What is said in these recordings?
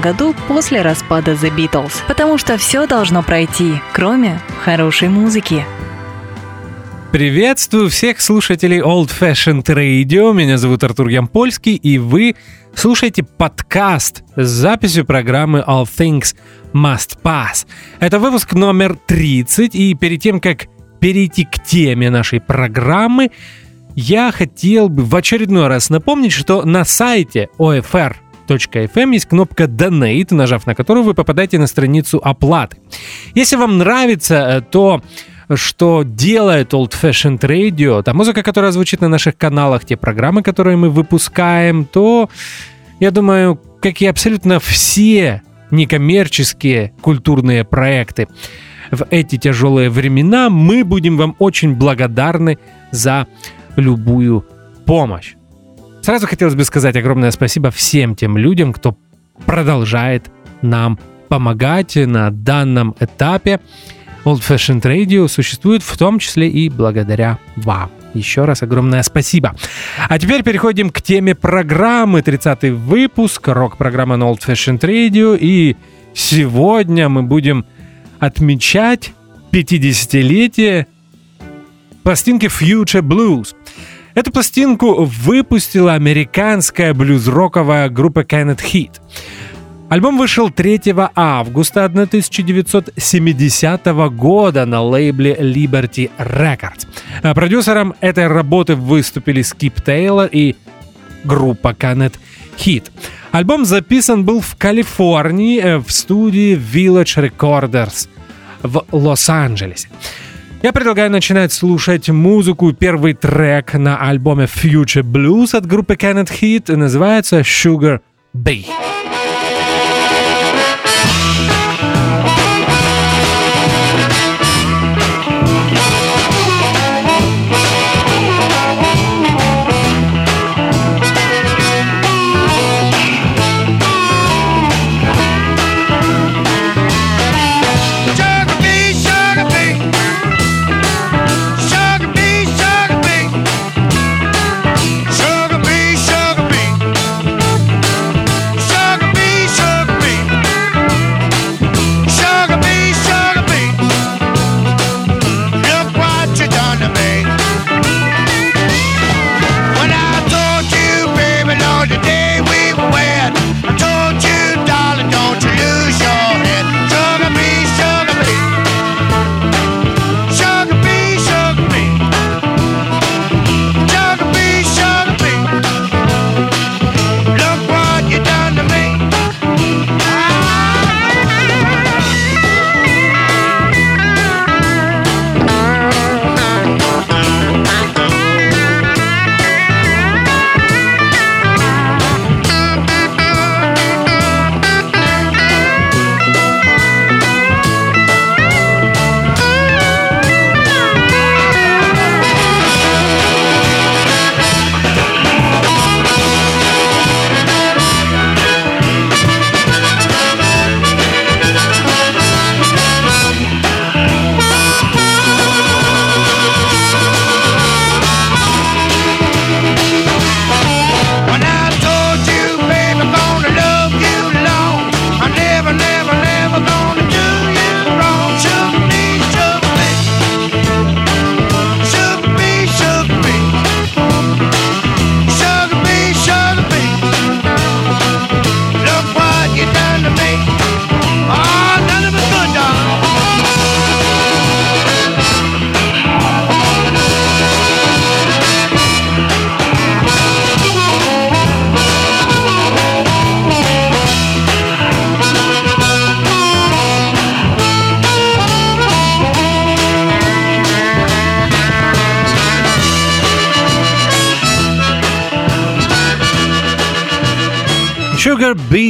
году после распада The Beatles. Потому что все должно пройти, кроме хорошей музыки. Приветствую всех слушателей Old Fashioned Radio. Меня зовут Артур Ямпольский, и вы слушаете подкаст с записью программы All Things Must Pass. Это выпуск номер 30, и перед тем, как перейти к теме нашей программы, я хотел бы в очередной раз напомнить, что на сайте OFR FM есть кнопка Donate, нажав на которую вы попадаете на страницу оплаты. Если вам нравится э, то, что делает Old Fashioned Radio, та музыка, которая звучит на наших каналах, те программы, которые мы выпускаем, то, я думаю, как и абсолютно все некоммерческие культурные проекты, в эти тяжелые времена мы будем вам очень благодарны за любую помощь. Сразу хотелось бы сказать огромное спасибо всем тем людям, кто продолжает нам помогать на данном этапе. Old Fashioned Radio существует в том числе и благодаря вам. Еще раз огромное спасибо. А теперь переходим к теме программы. 30-й выпуск рок-программы на Old Fashioned Radio. И сегодня мы будем отмечать 50-летие пластинки Future Blues. Эту пластинку выпустила американская блюз-роковая группа Kenneth Heat. Альбом вышел 3 августа 1970 года на лейбле Liberty Records. А продюсером этой работы выступили Скип Тейлор и группа Kenneth Heat. Альбом записан был в Калифорнии э, в студии Village Recorders в Лос-Анджелесе. Я предлагаю начинать слушать музыку. Первый трек на альбоме Future Blues от группы Kenneth Heat называется Sugar Bee.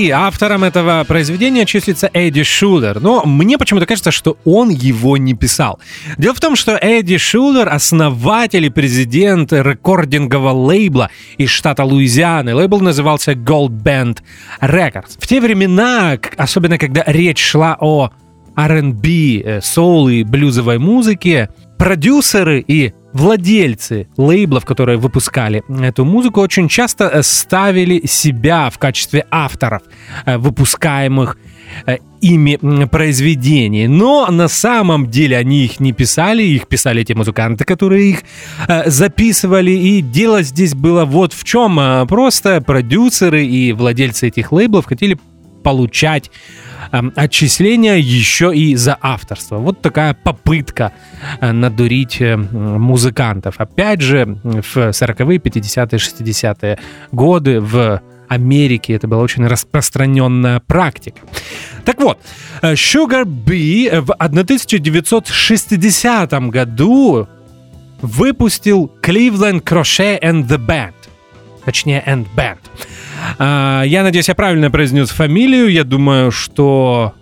Bee. Автором этого произведения числится Эдди Шулер. Но мне почему-то кажется, что он его не писал. Дело в том, что Эдди Шулер — основатель и президент рекордингового лейбла из штата Луизианы. Лейбл назывался Gold Band Records. В те времена, особенно когда речь шла о R&B, э, соул и блюзовой музыке, продюсеры и владельцы лейблов, которые выпускали эту музыку, очень часто э, ставили себя в качестве авторов э, выпускаемых э, ими произведений. Но на самом деле они их не писали, их писали те музыканты, которые их записывали. И дело здесь было вот в чем. Просто продюсеры и владельцы этих лейблов хотели получать отчисления еще и за авторство. Вот такая попытка э, надурить э, музыкантов. Опять же, в 40-е, 50-е, 60-е годы в Америке это была очень распространенная практика. Так вот, э, Sugar Bee в 1960 году выпустил Cleveland Crochet and the Band. Точнее, and Band. А, я надеюсь, я правильно произнес фамилию. Я думаю, что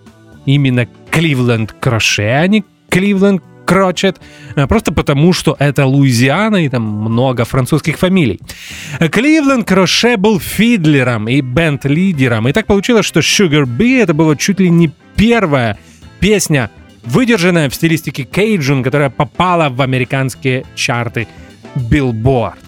именно Кливленд Кроше, а не Кливленд Крочет, а, просто потому, что это Луизиана и там много французских фамилий. Кливленд Кроше был фидлером и бенд-лидером, и так получилось, что Sugar Bee это была чуть ли не первая песня, выдержанная в стилистике кейджун, которая попала в американские чарты Billboard.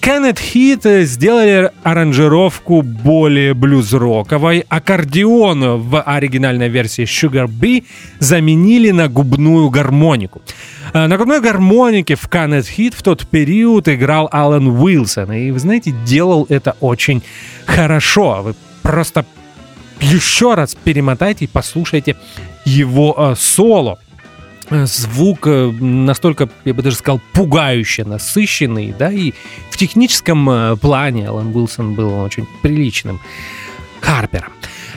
Кеннет Хит сделали аранжировку более блюз-роковой. Аккордеон в оригинальной версии Sugar Bee заменили на губную гармонику. Э, на губной гармонике в Кеннет Хит в тот период играл Алан Уилсон. И, вы знаете, делал это очень хорошо. Вы просто еще раз перемотайте и послушайте его э, соло. Э, звук э, настолько, я бы даже сказал, пугающе насыщенный, да, и в техническом э, плане Алан Уилсон был очень приличным Харпером.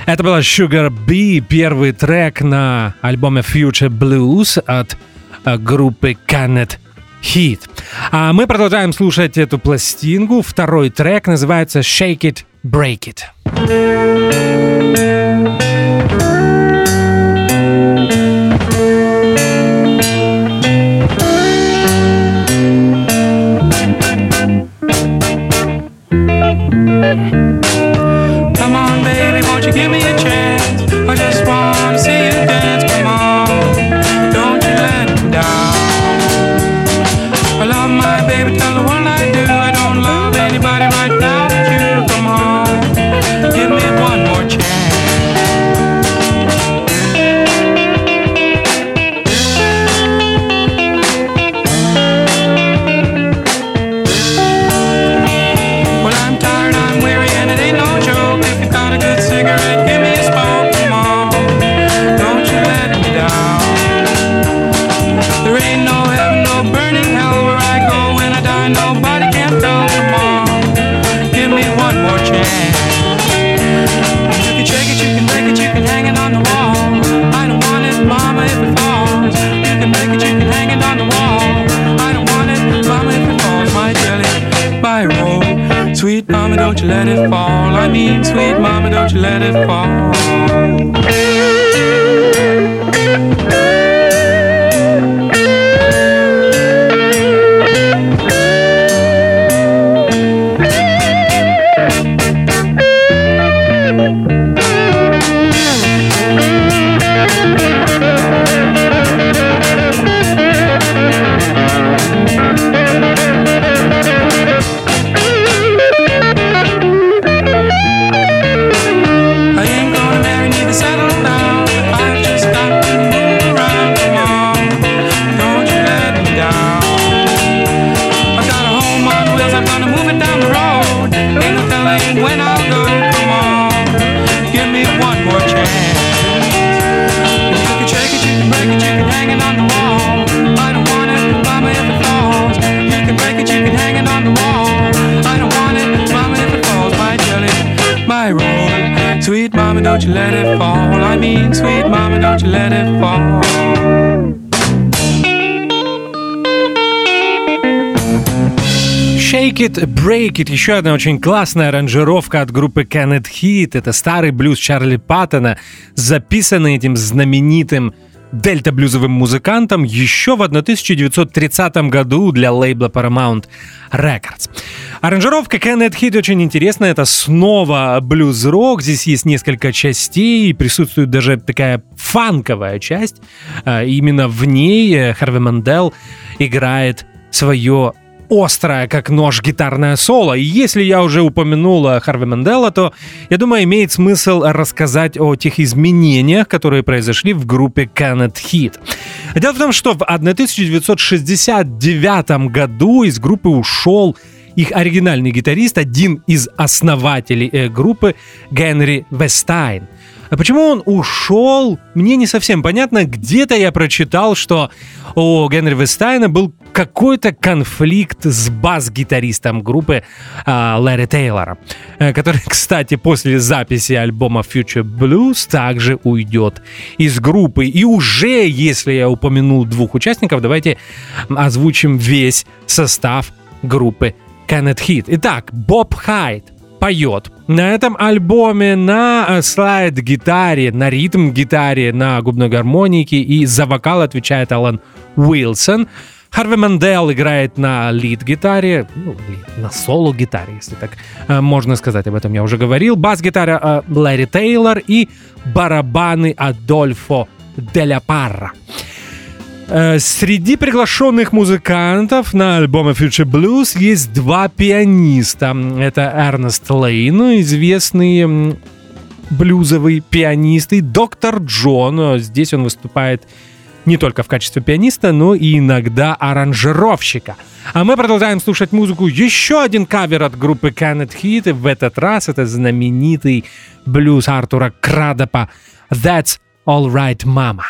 Это была Sugar Bee, первый трек на альбоме Future Blues от группы Canet Heat. А мы продолжаем слушать эту пластинку. Второй трек называется Shake It, Break It. Come on, baby, won't you give me a chance? You let it fall. I mean, sweet mama, don't you let it fall. It, Break It. Еще одна очень классная аранжировка от группы Kenneth Heat. Это старый блюз Чарли Паттона, записанный этим знаменитым дельта-блюзовым музыкантом еще в 1930 году для лейбла Paramount Records. Аранжировка Kenneth Heat очень интересная. Это снова блюз-рок. Здесь есть несколько частей. Присутствует даже такая фанковая часть. А, именно в ней Харви Мандел играет свое острая, как нож, гитарное соло. И если я уже упомянула Харви Мандела, то, я думаю, имеет смысл рассказать о тех изменениях, которые произошли в группе Kenneth Heat. Дело в том, что в 1969 году из группы ушел их оригинальный гитарист, один из основателей э, группы Генри Вестайн – а почему он ушел, мне не совсем понятно. Где-то я прочитал, что у Генри Вестайна был какой-то конфликт с бас-гитаристом группы э, Ларри Тейлора, э, который, кстати, после записи альбома Future Blues также уйдет из группы. И уже, если я упомянул двух участников, давайте озвучим весь состав группы Kenneth Heat. Итак, Боб Хайт поет. На этом альбоме на э, слайд-гитаре, на ритм-гитаре, на губной гармонике и за вокал отвечает Алан Уилсон. Харви Мандел играет на лид-гитаре, ну, на соло-гитаре, если так э, можно сказать, об этом я уже говорил. Бас-гитара э, Ларри Тейлор и барабаны Адольфо Деля Парра. Э, среди приглашенных музыкантов на альбоме Future Blues есть два пианиста. Это Эрнест Лейн, известный блюзовый пианист, и доктор Джон. Здесь он выступает не только в качестве пианиста, но и иногда аранжировщика. А мы продолжаем слушать музыку. Еще один кавер от группы Kenneth Heat. И в этот раз это знаменитый блюз Артура Крадопа «That's All Right Mama».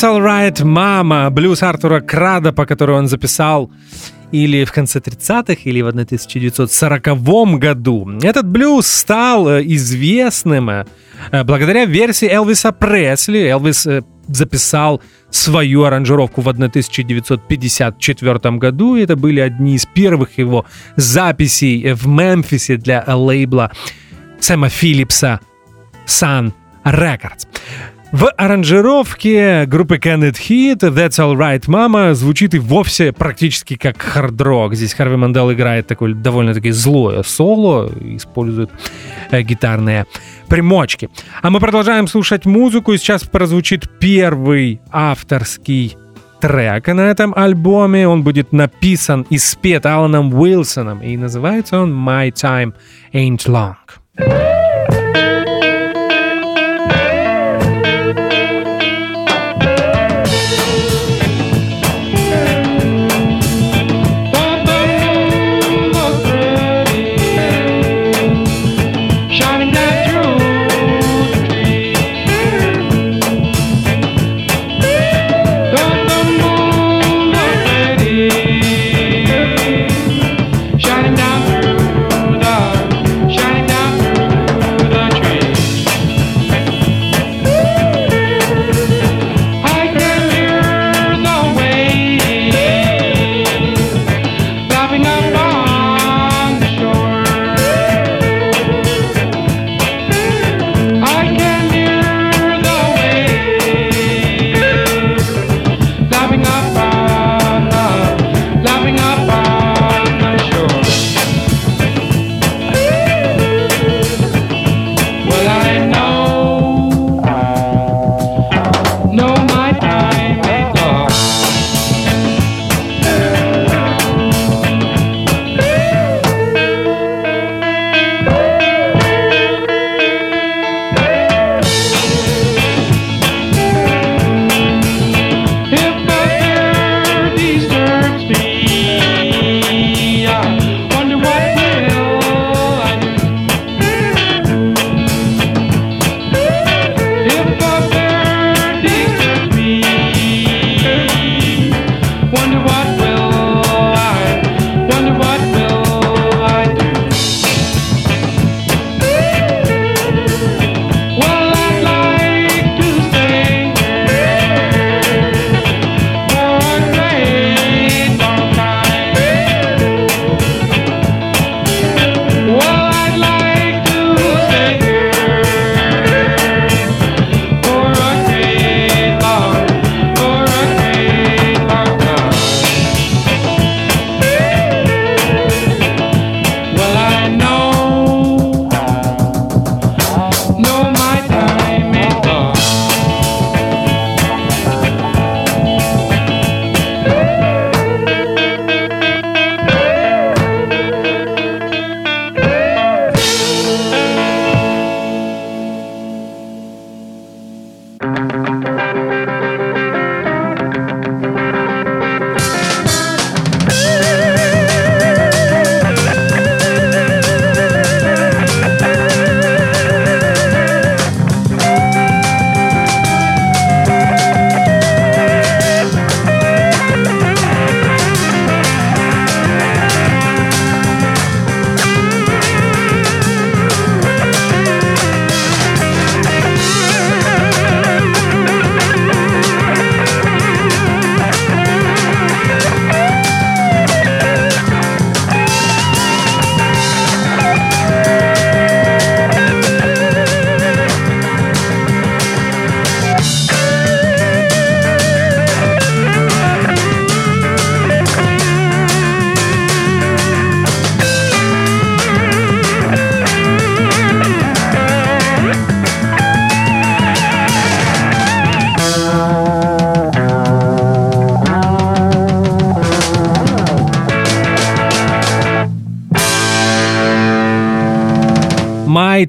That's Alright, Mama, блюз Артура Крада, по которому он записал или в конце 30-х, или в 1940 году. Этот блюз стал э, известным э, благодаря версии Элвиса Пресли. Элвис э, записал свою аранжировку в 1954 году. И это были одни из первых его записей в Мемфисе для лейбла Сэма Филлипса Sun Records. В аранжировке группы Candid Heat That's Alright Mama звучит и вовсе практически как хард-рок. Здесь Харви Мандел играет такое довольно-таки злое соло, использует э, гитарные примочки. А мы продолжаем слушать музыку, и сейчас прозвучит первый авторский трек на этом альбоме. Он будет написан и спет Аланом Уилсоном, и называется он My Time Ain't Long.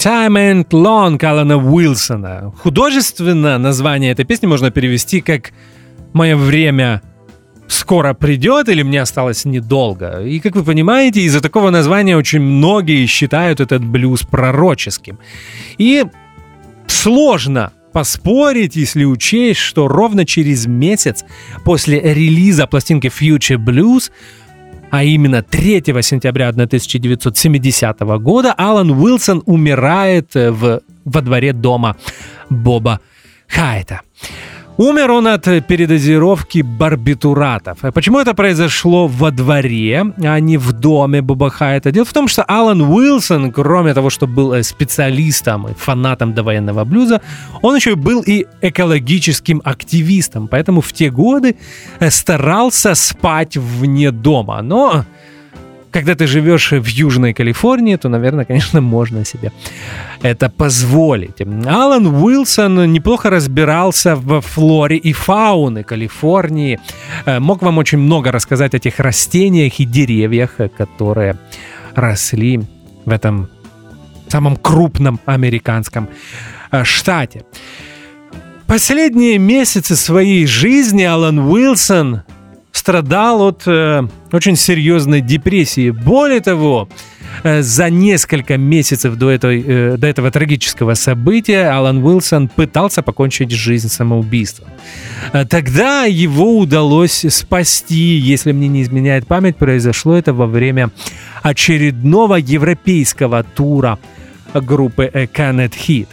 And Long Алана Уилсона. Художественно название этой песни можно перевести как «Мое время скоро придет» или «Мне осталось недолго». И, как вы понимаете, из-за такого названия очень многие считают этот блюз пророческим. И сложно поспорить, если учесть, что ровно через месяц после релиза пластинки Future Blues а именно 3 сентября 1970 года Алан Уилсон умирает в, во дворе дома Боба Хайта. Умер он от передозировки барбитуратов. Почему это произошло во дворе, а не в доме Боба Хайта? Дело в том, что Алан Уилсон, кроме того, что был э, специалистом и фанатом довоенного блюза, он еще был и экологическим активистом. Поэтому в те годы э, старался спать вне дома. Но когда ты живешь в Южной Калифорнии, то, наверное, конечно, можно себе это позволить. Алан Уилсон неплохо разбирался в флоре и фауне Калифорнии. Э, мог вам очень много рассказать о тех растениях и деревьях, которые росли в этом самом крупном американском э, штате. Последние месяцы своей жизни Алан Уилсон страдал от э, очень серьезной депрессии. Более того, э, за несколько месяцев до, этой, э, до этого трагического события Алан Уилсон пытался покончить жизнь самоубийством. Э, тогда его удалось спасти, если мне не изменяет память, произошло это во время очередного европейского тура группы Canet Hit.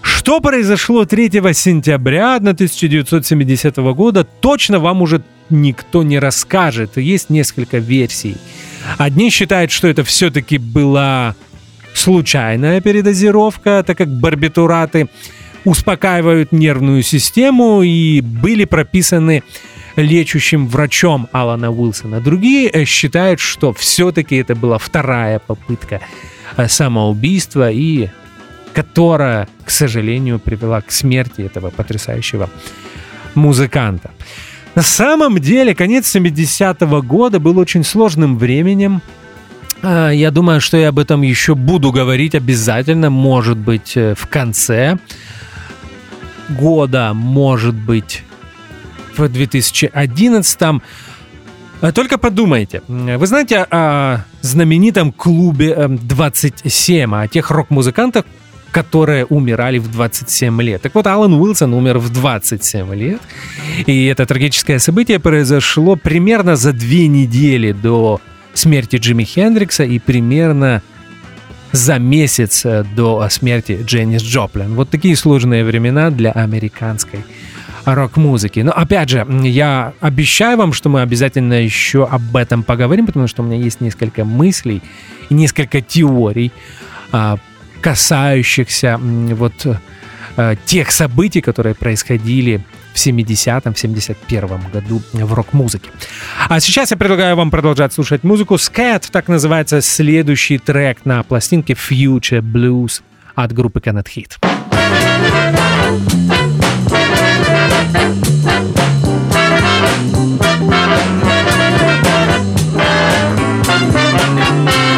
Что произошло 3 сентября 1970 года, точно вам уже никто не расскажет. Есть несколько версий. Одни считают, что это все-таки была случайная передозировка, так как барбитураты успокаивают нервную систему и были прописаны лечащим врачом Алана Уилсона. Другие э, считают, что все-таки это была вторая попытка э, самоубийства и которая, к сожалению, привела к смерти этого потрясающего музыканта. На самом деле, конец 70-го года был очень сложным временем. А, я думаю, что я об этом еще буду говорить обязательно, может быть, э, в конце года, может быть, в 2011 а, только подумайте. Вы знаете о знаменитом клубе 27, о тех рок-музыкантах, которые умирали в 27 лет. Так вот, Алан Уилсон умер в 27 лет, и это трагическое событие произошло примерно за две недели до смерти Джимми Хендрикса и примерно за месяц э, до смерти Дженнис Джоплин. Вот такие сложные времена для американской рок-музыки. Но опять же, я обещаю вам, что мы обязательно еще об этом поговорим, потому что у меня есть несколько мыслей и несколько теорий а, касающихся вот э, тех событий, которые происходили в 70-м, 71-м году в рок-музыке. А сейчас я предлагаю вам продолжать слушать музыку. Scat, так называется следующий трек на пластинке Future Blues от группы Cannot Hit.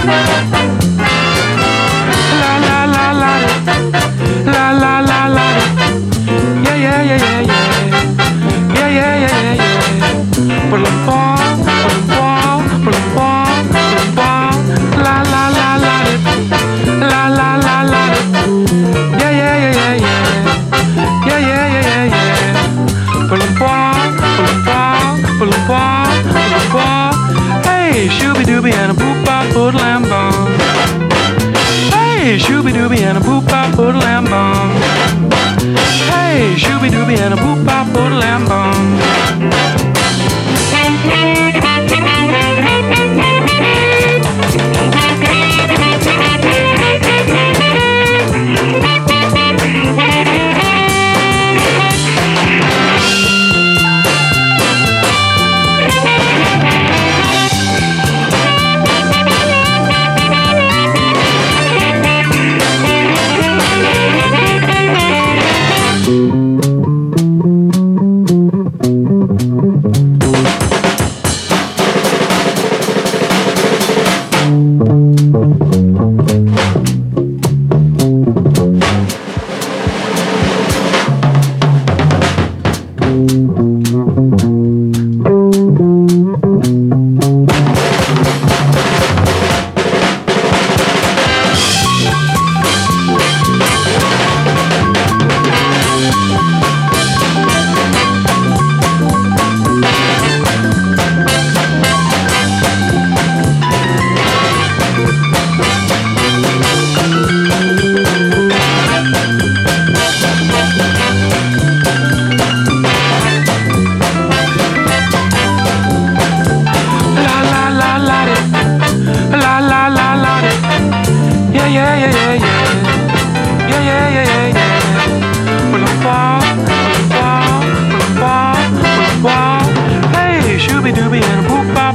and a Dooby Dooby and a boop.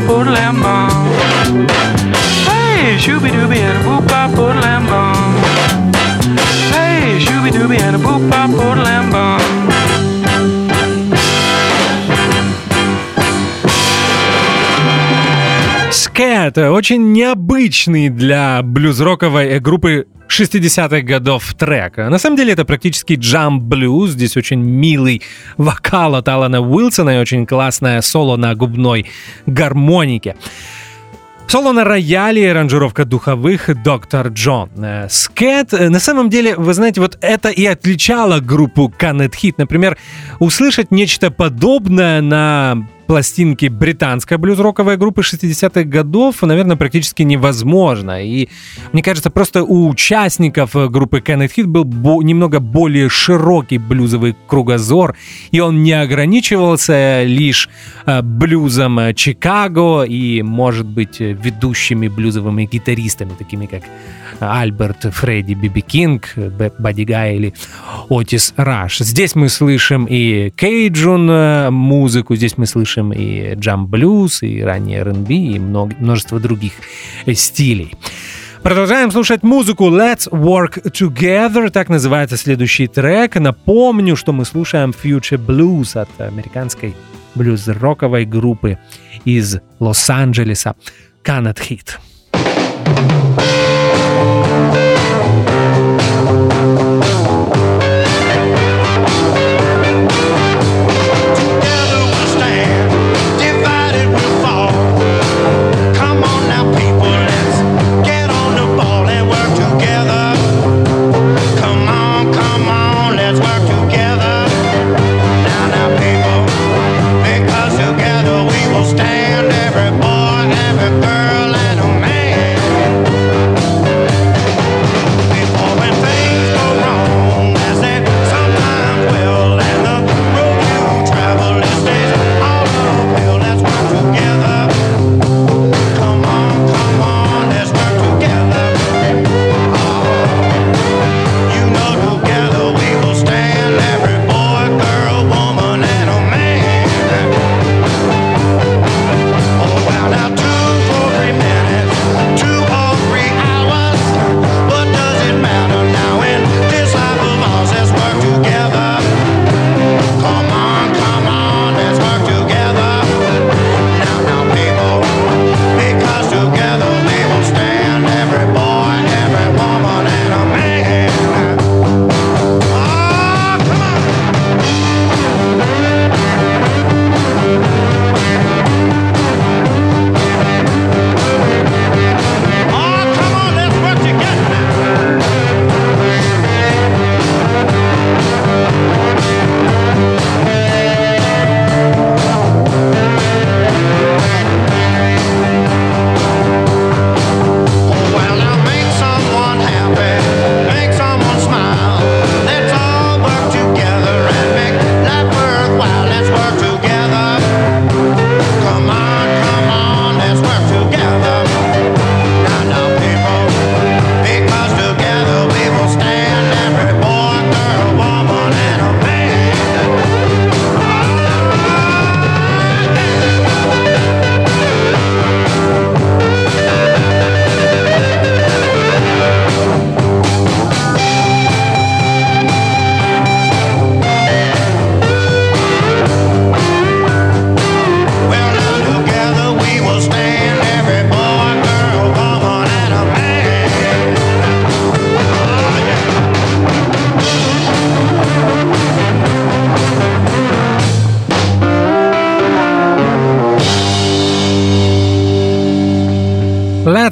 Lamb bum. Hey, shooby dooby and a boop bop boodle lamb bum. Hey, shooby dooby and a boop bop boodle lamb bum. Scat очень необычный для блюз-роковой группы 60-х годов трек. На самом деле это практически джамп-блюз. Здесь очень милый вокал от Алана Уилсона и очень классное соло на губной гармонике. Соло на рояле аранжировка духовых Доктор Джон. Э, Скэт, э, на самом деле, вы знаете, вот это и отличало группу Canet Hit. Например, услышать нечто подобное на пластинки британской блюз-роковой группы 60-х годов, наверное, практически невозможно. И мне кажется, просто у участников э, группы Kenneth Hit был бо- немного более широкий блюзовый кругозор, и он не ограничивался лишь э, блюзом э, Чикаго и, может быть, э, ведущими блюзовыми гитаристами, такими как Альберт, Фредди, Биби Кинг, Б- Бадди Гай или Отис Раш. Здесь мы слышим и кейджун э, музыку, здесь мы слышим и джам-блюз, и ранний R&B, и множество других стилей. Продолжаем слушать музыку Let's Work Together, так называется следующий трек. Напомню, что мы слушаем Future Blues от американской блюз-роковой группы из Лос-Анджелеса Canet Hit.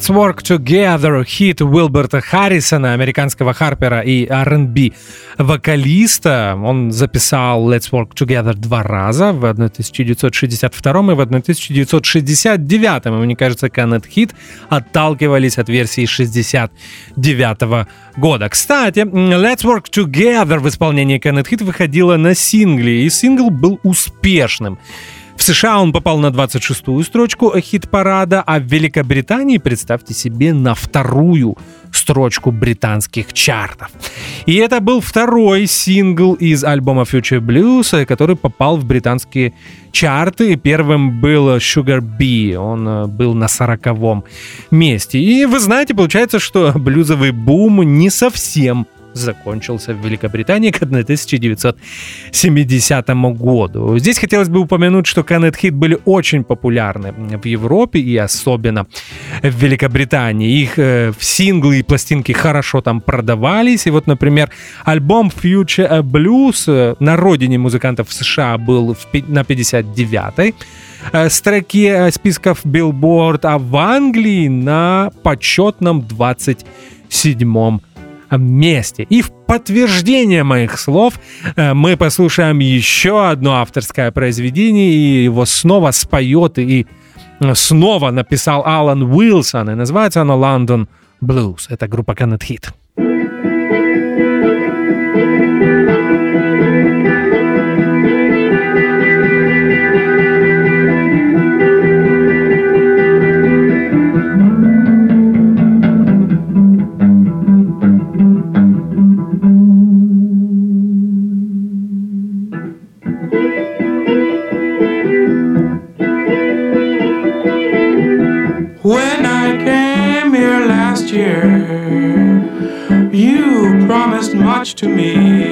Let's Work Together, хит Уилберта Харрисона, американского Харпера и R&B вокалиста. Он записал Let's Work Together два раза, в 1962 и в 1969. И мне кажется, Canet Hit отталкивались от версии 69 года. Кстати, Let's Work Together в исполнении Canet Hit выходила на сингле, и сингл был успешным. США он попал на 26-ю строчку хит-парада, а в Великобритании, представьте себе, на вторую строчку британских чартов. И это был второй сингл из альбома Future Blues, который попал в британские чарты. Первым был Sugar Bee, он э, был на сороковом месте. И вы знаете, получается, что блюзовый бум не совсем закончился в Великобритании к 1970 году. Здесь хотелось бы упомянуть, что Cannet Hit были очень популярны в Европе и особенно в Великобритании. Их э, синглы и пластинки хорошо там продавались. И вот, например, альбом Future Blues э, на родине музыкантов в США был в, на 59-й э, строке э, списков Billboard, а в Англии на почетном 27-м месте. И в подтверждение моих слов э, мы послушаем еще одно авторское произведение, и его снова споет и э, снова написал Алан Уилсон, и называется оно «London Blues». Это группа Canet Hit. Much to me.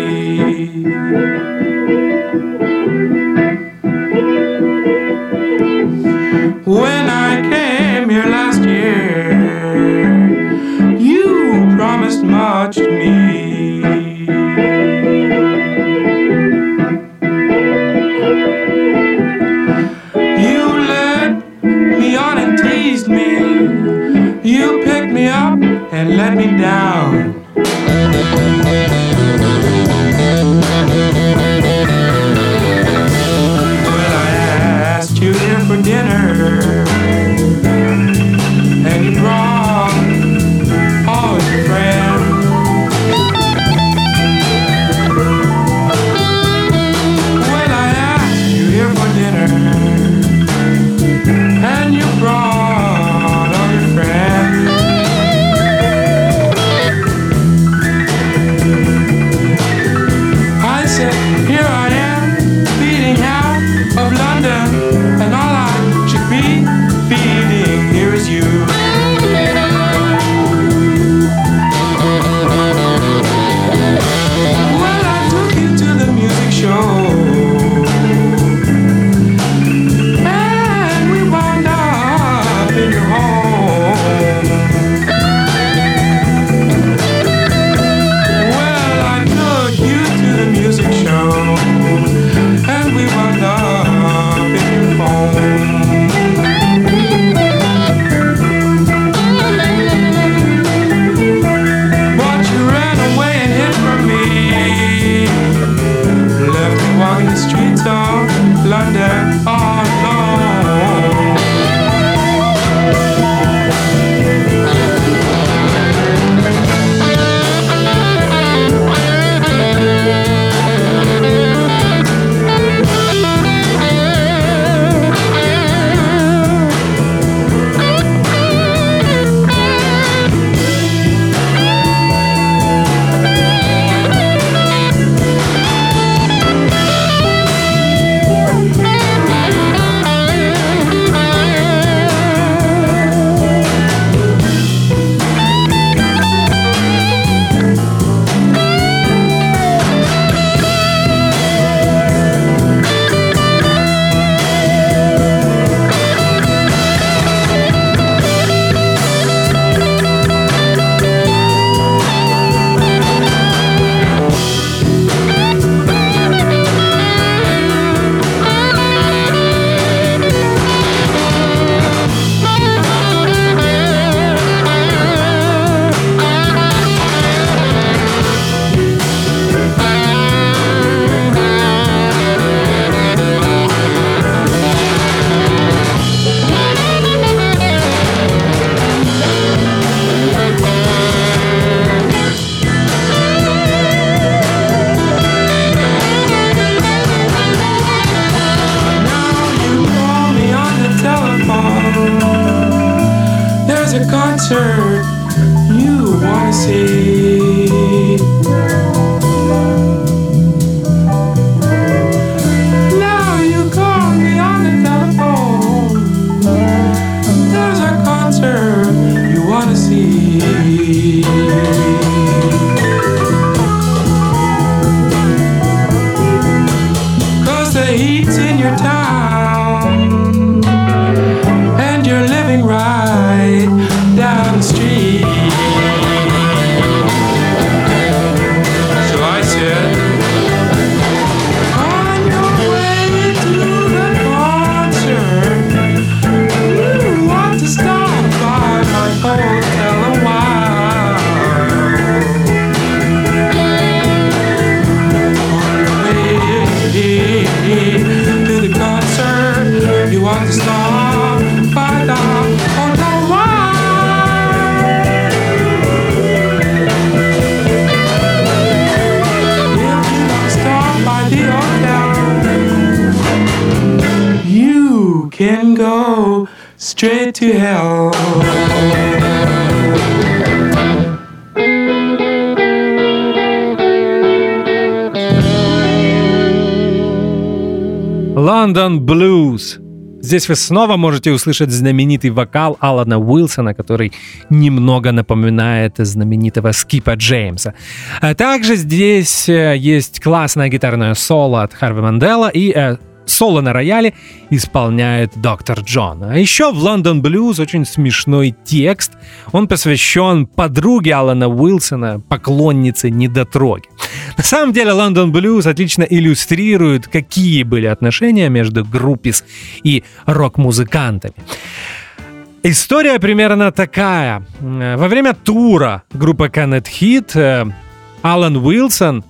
Straight to hell. London Blues. Здесь вы снова можете услышать знаменитый вокал Алана Уилсона, который немного напоминает знаменитого Скипа Джеймса. А также здесь э, есть классное гитарное соло от Харви Мандела и э, соло на рояле исполняет доктор Джон. А еще в London Blues очень смешной текст. Он посвящен подруге Алана Уилсона, поклоннице недотроги. На самом деле London Blues отлично иллюстрирует, какие были отношения между группис и рок-музыкантами. История примерно такая. Во время тура группы Canet Hit э, Алан Уилсон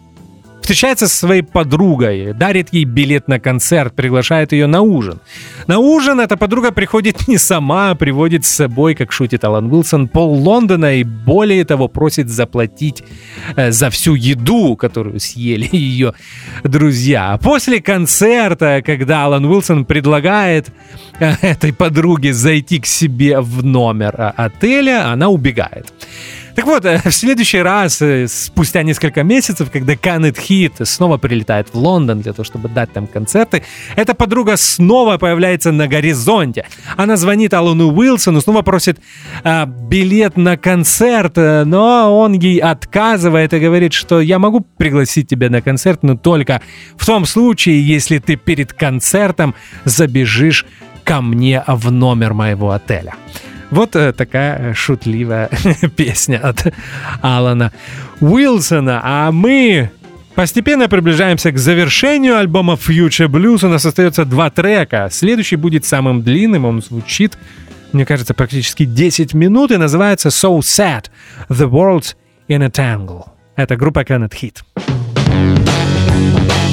встречается со своей подругой, дарит ей билет на концерт, приглашает ее на ужин. На ужин эта подруга приходит не сама, а приводит с собой, как шутит Алан Уилсон, пол Лондона и более того просит заплатить э, за всю еду, которую съели ее друзья. А После концерта, когда Алан Уилсон предлагает э, этой подруге зайти к себе в номер э, отеля, она убегает. Так вот, э, в следующий раз, э, спустя несколько месяцев, когда Канет Хит снова прилетает в Лондон для того, чтобы дать там концерты, эта подруга снова появляется на горизонте. Она звонит Алану Уилсону, снова просит э, билет на концерт, э, но он ей отказывает и говорит, что я могу пригласить тебя на концерт, но только в том случае, если ты перед концертом забежишь ко мне в номер моего отеля. Вот э, такая шутливая песня от Алана Уилсона. А мы постепенно приближаемся к завершению альбома Future Blues. У нас остается два трека. Следующий будет самым длинным. Он звучит, мне кажется, практически 10 минут и называется So Sad. The World's in a Tangle. Это группа Canet Hit. This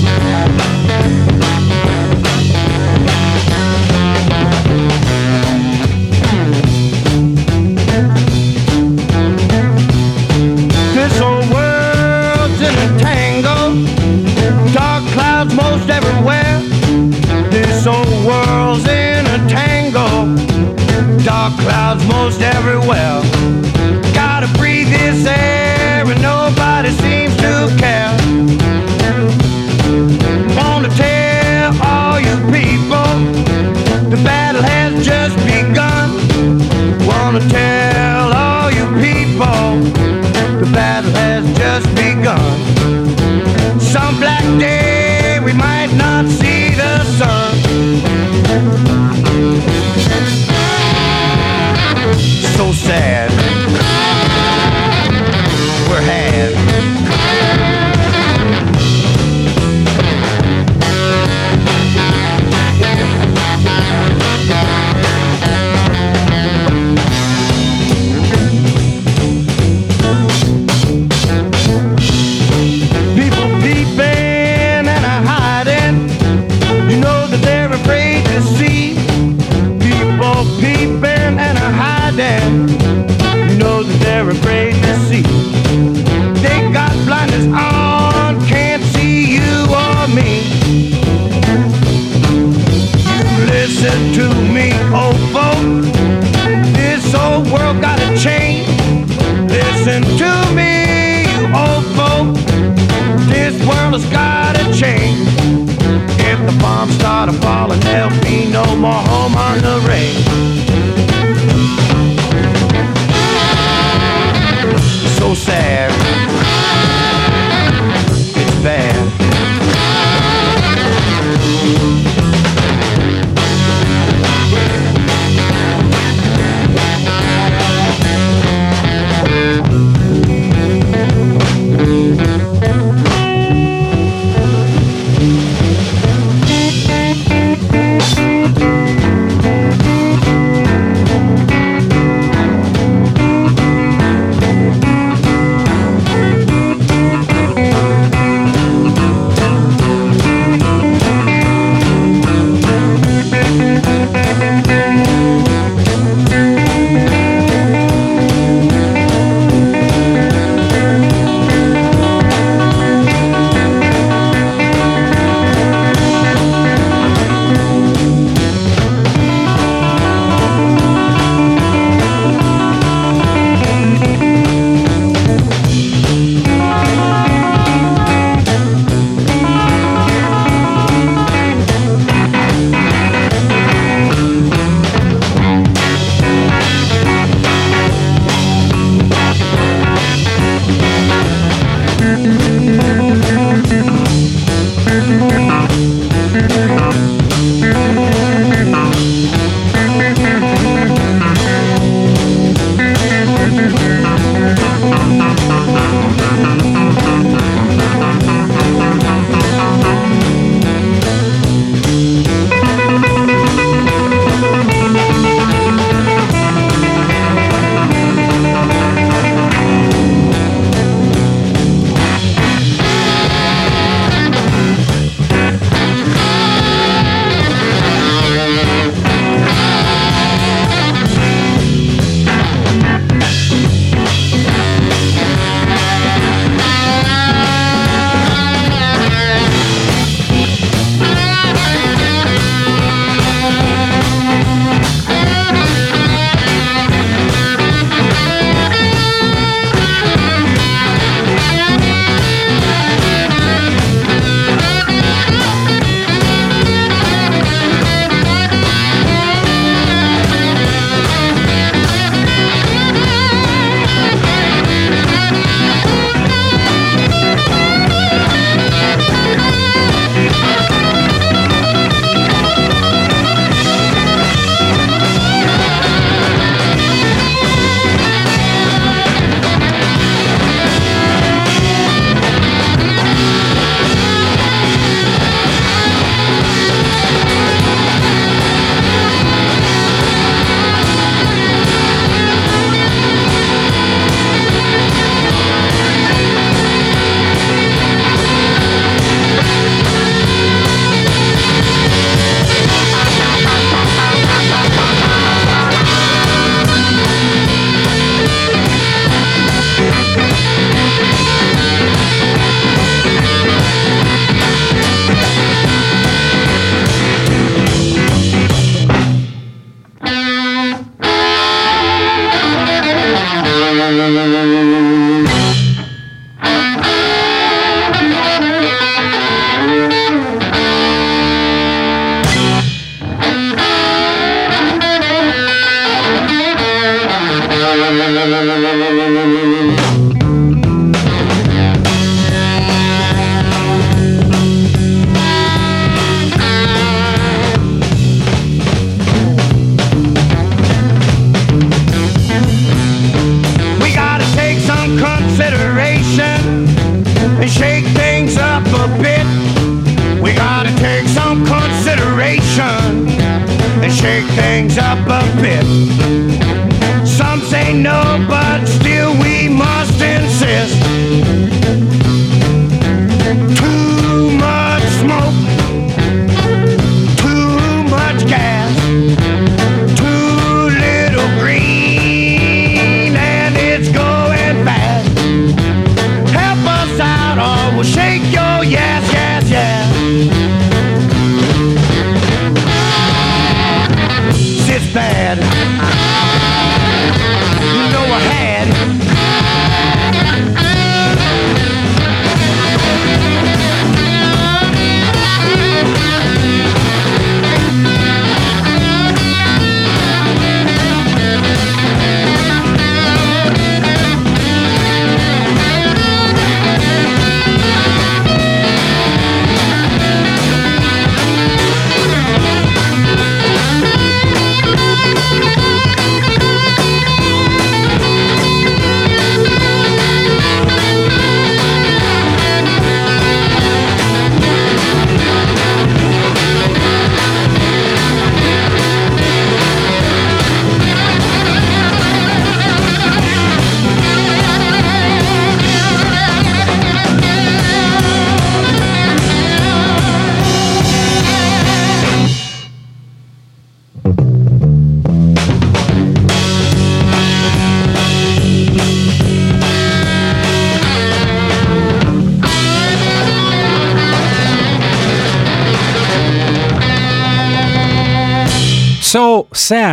sad.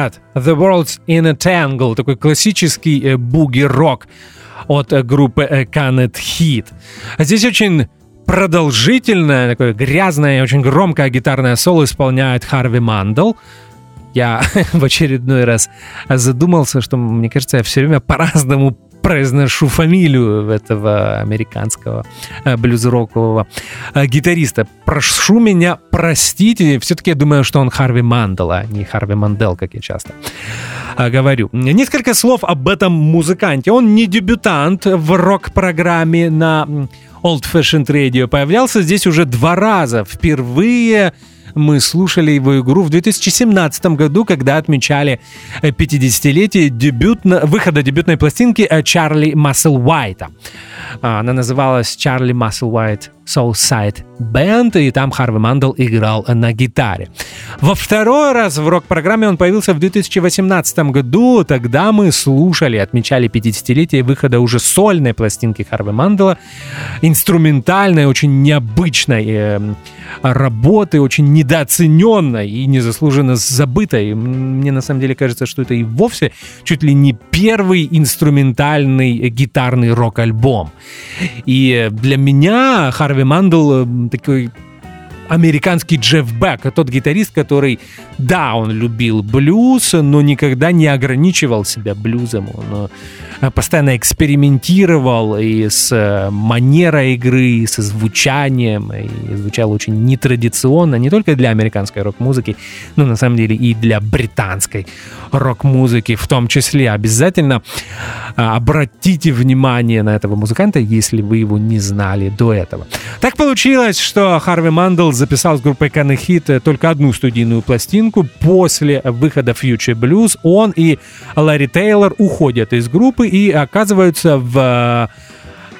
Sad, The World's in a Tangle, такой классический э, буги-рок от э, группы э, Canet Heat. А здесь очень продолжительное, такое грязное, очень громкое гитарное соло исполняет Харви Мандл. Я в очередной раз задумался, что, мне кажется, я все время по-разному произношу фамилию этого американского э, блюз-рокового э, гитариста. Прошу меня простить, все-таки я думаю, что он Харви Мандел, а не Харви Мандел, как я часто э, говорю. Несколько слов об этом музыканте. Он не дебютант в рок-программе на Old Fashioned Radio. Появлялся здесь уже два раза. Впервые мы слушали его игру в 2017 году, когда отмечали 50-летие дебютно, выхода дебютной пластинки Чарли Массел Уайта. Она называлась Чарли Массел Уайт Soulside Band, и там Харви Мандел играл на гитаре. Во второй раз в рок-программе он появился в 2018 году. Тогда мы слушали, отмечали 50-летие выхода уже сольной пластинки Харви Мандела, инструментальной, очень необычной э, работы, очень недооцененной и незаслуженно забытой. Мне на самом деле кажется, что это и вовсе чуть ли не первый инструментальный гитарный рок-альбом. И для меня Харви Мандел э, такой американский Джефф Бек, тот гитарист, который, да, он любил блюз, но никогда не ограничивал себя блюзом. Он Э, постоянно экспериментировал и с э, манерой игры, и со звучанием, и звучал очень нетрадиционно, не только для американской рок-музыки, но на самом деле и для британской рок-музыки в том числе. Обязательно э, обратите внимание на этого музыканта, если вы его не знали до этого. Так получилось, что Харви Мандел записал с группой Can Hit только одну студийную пластинку. После выхода Future Blues он и Ларри Тейлор уходят из группы и оказываются в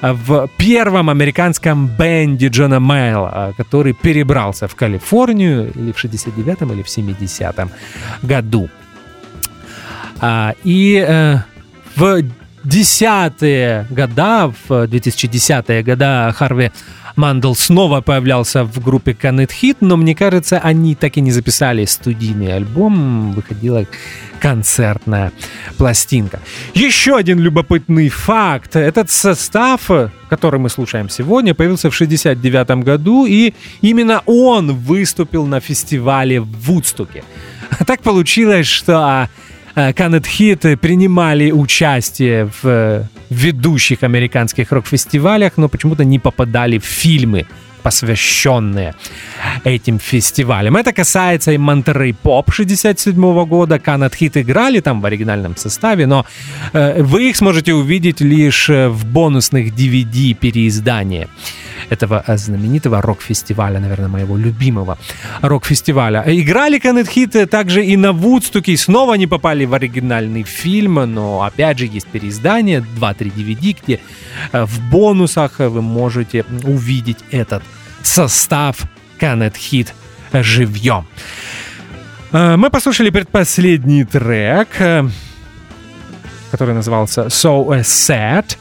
в первом американском бенде Джона Майла, который перебрался в Калифорнию или в 69-м, или в 70-м году. А, и э, в десятые года, в 2010-е года Харви Мандл снова появлялся в группе Canet Hit, но мне кажется, они так и не записали студийный альбом, выходила концертная пластинка. Еще один любопытный факт. Этот состав, который мы слушаем сегодня, появился в 69 году, и именно он выступил на фестивале в Вудстоке. Так получилось, что Канет Хит принимали участие в ведущих американских рок-фестивалях, но почему-то не попадали в фильмы посвященные этим фестивалям. Это касается и Монтерей Поп 67 года. Канат Хит играли там в оригинальном составе, но э, вы их сможете увидеть лишь в бонусных DVD переиздании этого э, знаменитого рок-фестиваля, наверное, моего любимого рок-фестиваля. Играли Канет Хит также и на Вудстоке, и снова они попали в оригинальный фильм, но опять же есть переиздание, 2-3 DVD, где э, в бонусах вы можете увидеть этот состав Канет Хит живьем. Э, мы послушали предпоследний трек, который назывался So Sad.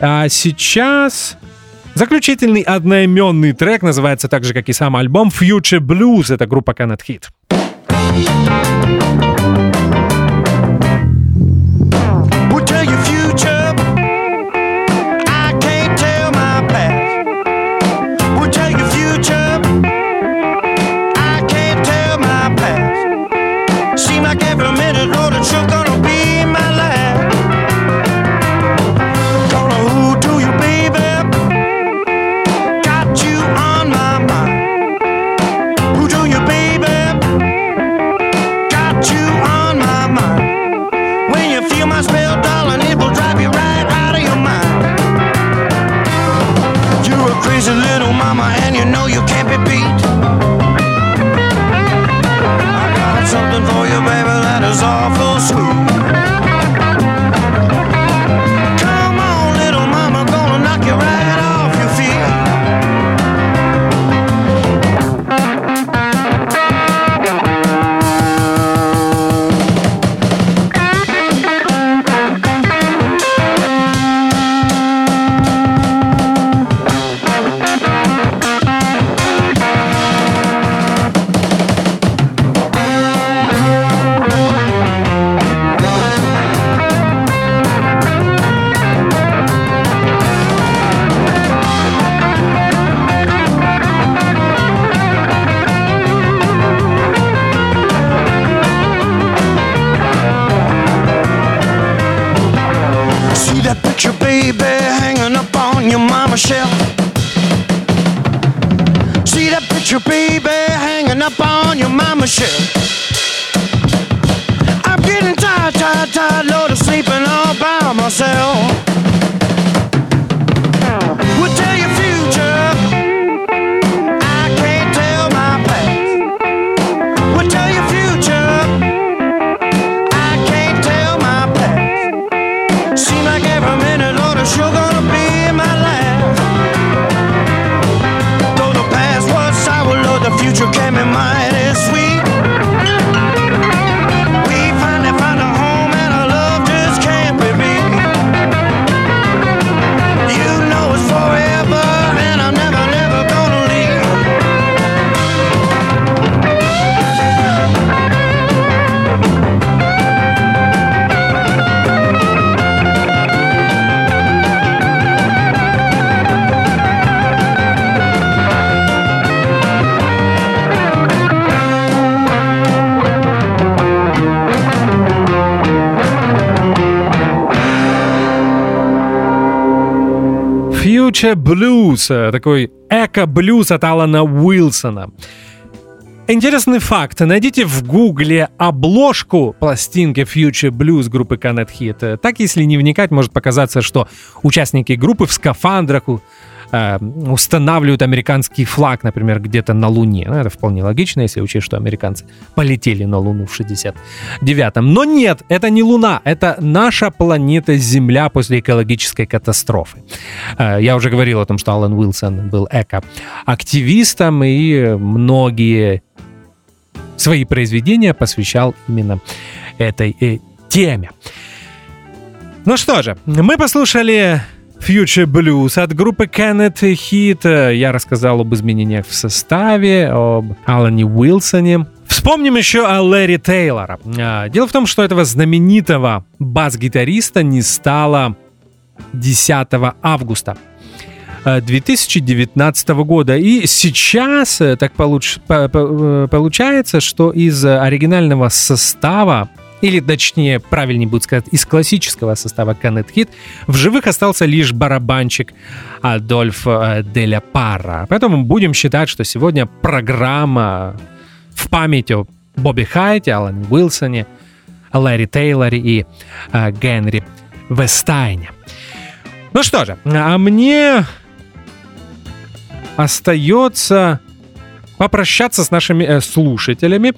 А сейчас Заключительный одноименный трек называется так же, как и сам альбом Future Blues. Это группа Canet Hit. We'll tell your future. I can't tell Future Blues, э, такой эко-блюз от Алана Уилсона. Интересный факт. Найдите в гугле обложку пластинки Future Blues группы Canet Hit. Так, если не вникать, может показаться, что участники группы в скафандрах э, устанавливают американский флаг, например, где-то на Луне. Ну, это вполне логично, если учесть, что американцы полетели на Луну в 69-м. Но нет, это не Луна, это наша планета Земля после экологической катастрофы. Э, Я уже говорил о том, что Алан Уилсон был эко-активистом, и многие свои произведения посвящал именно этой э, теме. Ну что же, мы послушали Future Blues от группы Kenneth Heat. Я рассказал об изменениях в составе, об Алане Уилсоне. Вспомним еще о Лэри Тейлора. А, Дело в том, что этого знаменитого бас-гитариста не стало 10 августа э, 2019 года. И сейчас э, так получ- по- по- э, получается, что из э, оригинального состава или точнее, правильнее будет сказать, из классического состава Canet Hit, в живых остался лишь барабанщик Адольф э, Деля Парра. Поэтому будем считать, что сегодня программа в память о Бобби Хайте, Алане Уилсоне, Ларри Тейлоре и э, Генри Вестайне. Ну что же, а мне остается попрощаться с нашими э, слушателями.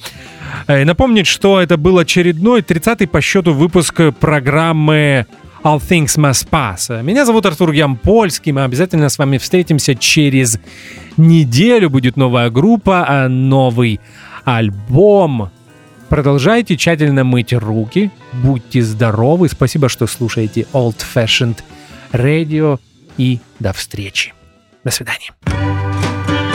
Э, напомнить, что это был очередной 30-й по счету выпуск программы All Things Must Pass. Меня зовут Артур Ямпольский. Мы обязательно с вами встретимся через неделю. Будет новая группа, а, новый альбом. Продолжайте тщательно мыть руки. Будьте здоровы. Спасибо, что слушаете Old Fashioned Radio. И до встречи. До свидания.